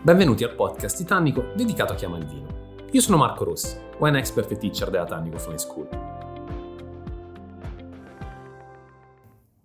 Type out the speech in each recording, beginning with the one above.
Benvenuti al podcast Titanico dedicato a chi ama il vino. Io sono Marco Rossi, wine expert e teacher della Tannico Fine School.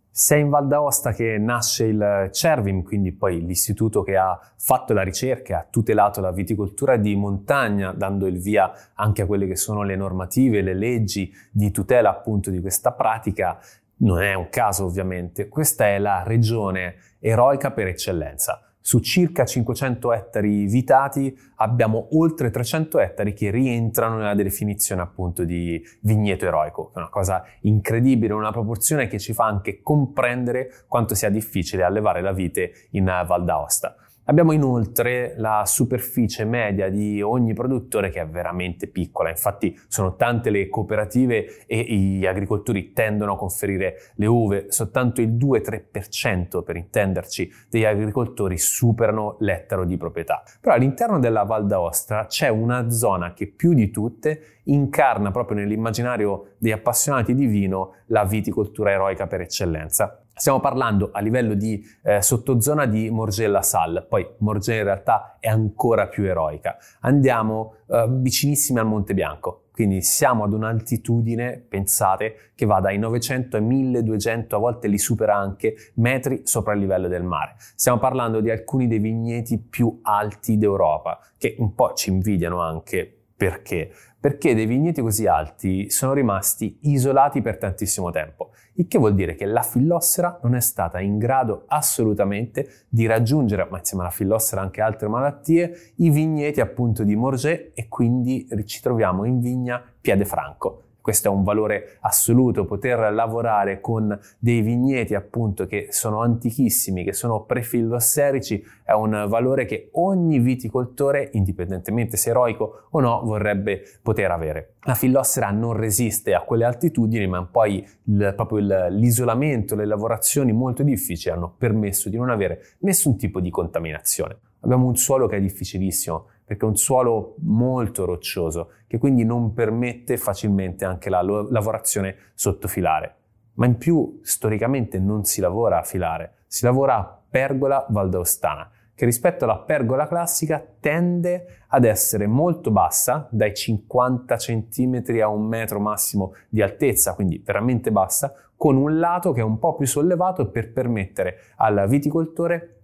Se è in Val d'Aosta che nasce il CERVIM, quindi poi l'istituto che ha fatto la ricerca, ha tutelato la viticoltura di montagna, dando il via anche a quelle che sono le normative, le leggi di tutela appunto di questa pratica, non è un caso ovviamente, questa è la regione eroica per eccellenza. Su circa 500 ettari vitati abbiamo oltre 300 ettari che rientrano nella definizione appunto di vigneto eroico, è una cosa incredibile, una proporzione che ci fa anche comprendere quanto sia difficile allevare la vite in Val d'Aosta. Abbiamo inoltre la superficie media di ogni produttore che è veramente piccola, infatti sono tante le cooperative e gli agricoltori tendono a conferire le uve, soltanto il 2-3% per intenderci degli agricoltori superano l'ettaro di proprietà. Però all'interno della Val d'Aosta c'è una zona che più di tutte incarna proprio nell'immaginario degli appassionati di vino la viticoltura eroica per eccellenza Stiamo parlando a livello di eh, sottozona di Morgella Sal, poi Morgella in realtà è ancora più eroica. Andiamo eh, vicinissimi al Monte Bianco, quindi siamo ad un'altitudine, pensate, che va dai 900 ai 1200, a volte li supera anche, metri sopra il livello del mare. Stiamo parlando di alcuni dei vigneti più alti d'Europa, che un po' ci invidiano anche perché? Perché dei vigneti così alti sono rimasti isolati per tantissimo tempo, il che vuol dire che la fillossera non è stata in grado assolutamente di raggiungere, ma insieme alla fillossera anche altre malattie, i vigneti appunto di Morget e quindi ci troviamo in vigna Piede Franco questo è un valore assoluto, poter lavorare con dei vigneti appunto che sono antichissimi, che sono prefillosserici, è un valore che ogni viticoltore, indipendentemente se eroico o no, vorrebbe poter avere. La fillossera non resiste a quelle altitudini, ma poi il, proprio il, l'isolamento, le lavorazioni molto difficili hanno permesso di non avere nessun tipo di contaminazione. Abbiamo un suolo che è difficilissimo, perché è un suolo molto roccioso, che quindi non permette facilmente anche la lavorazione sotto filare. Ma in più, storicamente, non si lavora a filare, si lavora a pergola valdaostana, che rispetto alla pergola classica tende ad essere molto bassa, dai 50 cm a un metro massimo di altezza, quindi veramente bassa, con un lato che è un po' più sollevato per permettere al viticoltore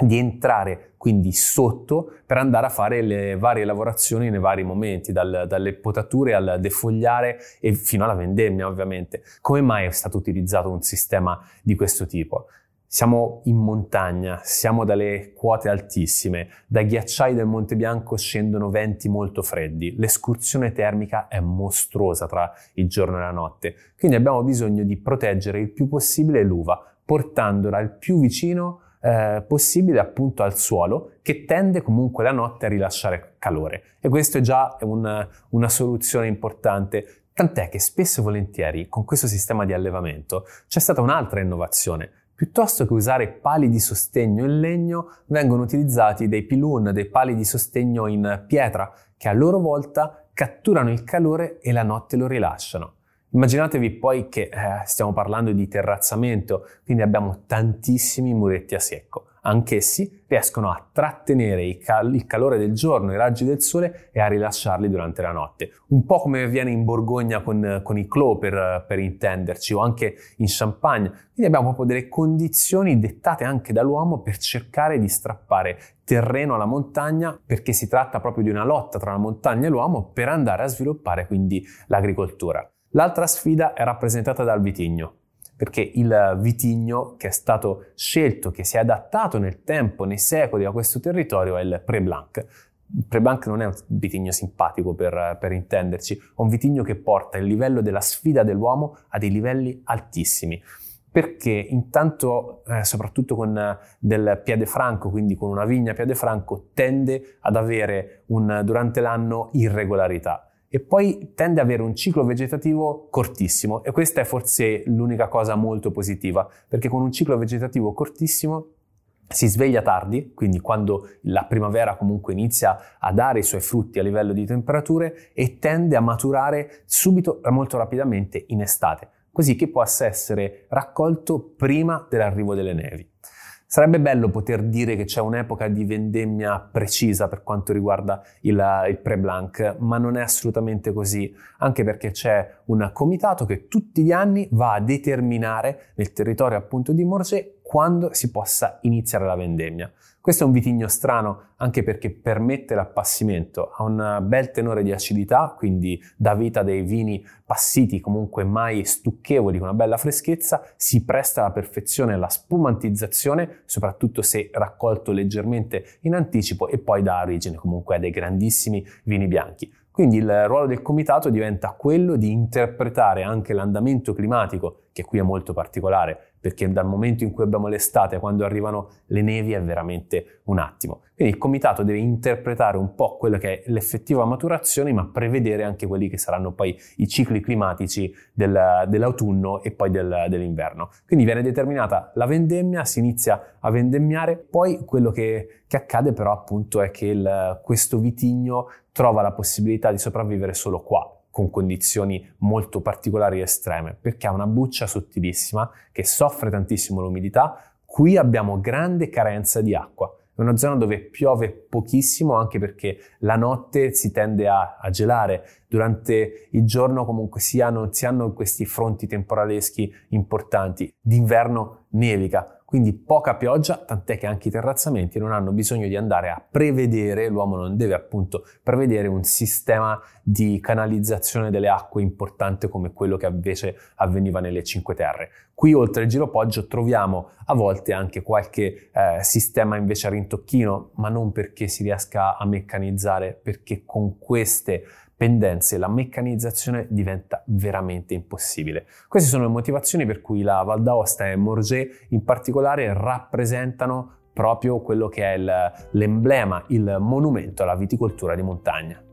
di entrare quindi sotto per andare a fare le varie lavorazioni nei vari momenti, dal, dalle potature al defogliare e fino alla vendemmia ovviamente. Come mai è stato utilizzato un sistema di questo tipo? Siamo in montagna, siamo dalle quote altissime, dai ghiacciai del Monte Bianco scendono venti molto freddi, l'escursione termica è mostruosa tra il giorno e la notte, quindi abbiamo bisogno di proteggere il più possibile l'uva, portandola il più vicino eh, possibile appunto al suolo che tende comunque la notte a rilasciare calore. E questo è già un, una soluzione importante. Tant'è che spesso e volentieri con questo sistema di allevamento c'è stata un'altra innovazione. Piuttosto che usare pali di sostegno in legno, vengono utilizzati dei pilun, dei pali di sostegno in pietra, che a loro volta catturano il calore e la notte lo rilasciano. Immaginatevi poi che eh, stiamo parlando di terrazzamento, quindi abbiamo tantissimi muretti a secco. Anch'essi riescono a trattenere cal- il calore del giorno, i raggi del sole e a rilasciarli durante la notte. Un po' come avviene in Borgogna con, con i clos per, per, intenderci, o anche in Champagne. Quindi abbiamo proprio delle condizioni dettate anche dall'uomo per cercare di strappare terreno alla montagna, perché si tratta proprio di una lotta tra la montagna e l'uomo per andare a sviluppare quindi l'agricoltura. L'altra sfida è rappresentata dal vitigno, perché il vitigno che è stato scelto, che si è adattato nel tempo, nei secoli a questo territorio è il Pre-Blanc. Pre-Blanc non è un vitigno simpatico per, per intenderci, è un vitigno che porta il livello della sfida dell'uomo a dei livelli altissimi perché intanto, eh, soprattutto con eh, del piede franco, quindi con una vigna piede franco, tende ad avere un, durante l'anno irregolarità e poi tende ad avere un ciclo vegetativo cortissimo e questa è forse l'unica cosa molto positiva, perché con un ciclo vegetativo cortissimo si sveglia tardi, quindi quando la primavera comunque inizia a dare i suoi frutti a livello di temperature e tende a maturare subito e molto rapidamente in estate, così che possa essere raccolto prima dell'arrivo delle nevi. Sarebbe bello poter dire che c'è un'epoca di vendemmia precisa per quanto riguarda il, il pre-blank, ma non è assolutamente così, anche perché c'è un comitato che tutti gli anni va a determinare nel territorio appunto di Morges quando si possa iniziare la vendemmia. Questo è un vitigno strano anche perché permette l'appassimento, ha un bel tenore di acidità, quindi dà vita a dei vini passiti comunque mai stucchevoli, con una bella freschezza, si presta alla perfezione alla spumantizzazione, soprattutto se raccolto leggermente in anticipo e poi dà origine comunque a dei grandissimi vini bianchi. Quindi il ruolo del comitato diventa quello di interpretare anche l'andamento climatico, che qui è molto particolare, perché dal momento in cui abbiamo l'estate, quando arrivano le nevi, è veramente un attimo. Quindi il comitato deve interpretare un po' quella che è l'effettiva maturazione, ma prevedere anche quelli che saranno poi i cicli climatici del, dell'autunno e poi del, dell'inverno. Quindi viene determinata la vendemmia, si inizia a vendemmiare, poi quello che, che accade però appunto è che il, questo vitigno trova la possibilità di sopravvivere solo qua, con condizioni molto particolari e estreme, perché ha una buccia sottilissima che soffre tantissimo l'umidità. Qui abbiamo grande carenza di acqua. È una zona dove piove pochissimo anche perché la notte si tende a, a gelare, durante il giorno comunque si hanno, si hanno questi fronti temporaleschi importanti, d'inverno nevica, quindi poca pioggia, tant'è che anche i terrazzamenti non hanno bisogno di andare a prevedere, l'uomo non deve appunto prevedere un sistema di canalizzazione delle acque importante come quello che invece avveniva nelle Cinque Terre. Qui oltre al giropoggio troviamo a volte anche qualche eh, sistema invece a rintocchino, ma non perché si riesca a meccanizzare, perché con queste pendenze, la meccanizzazione diventa veramente impossibile. Queste sono le motivazioni per cui la Val d'Aosta e Morges in particolare rappresentano proprio quello che è il, l'emblema, il monumento alla viticoltura di montagna.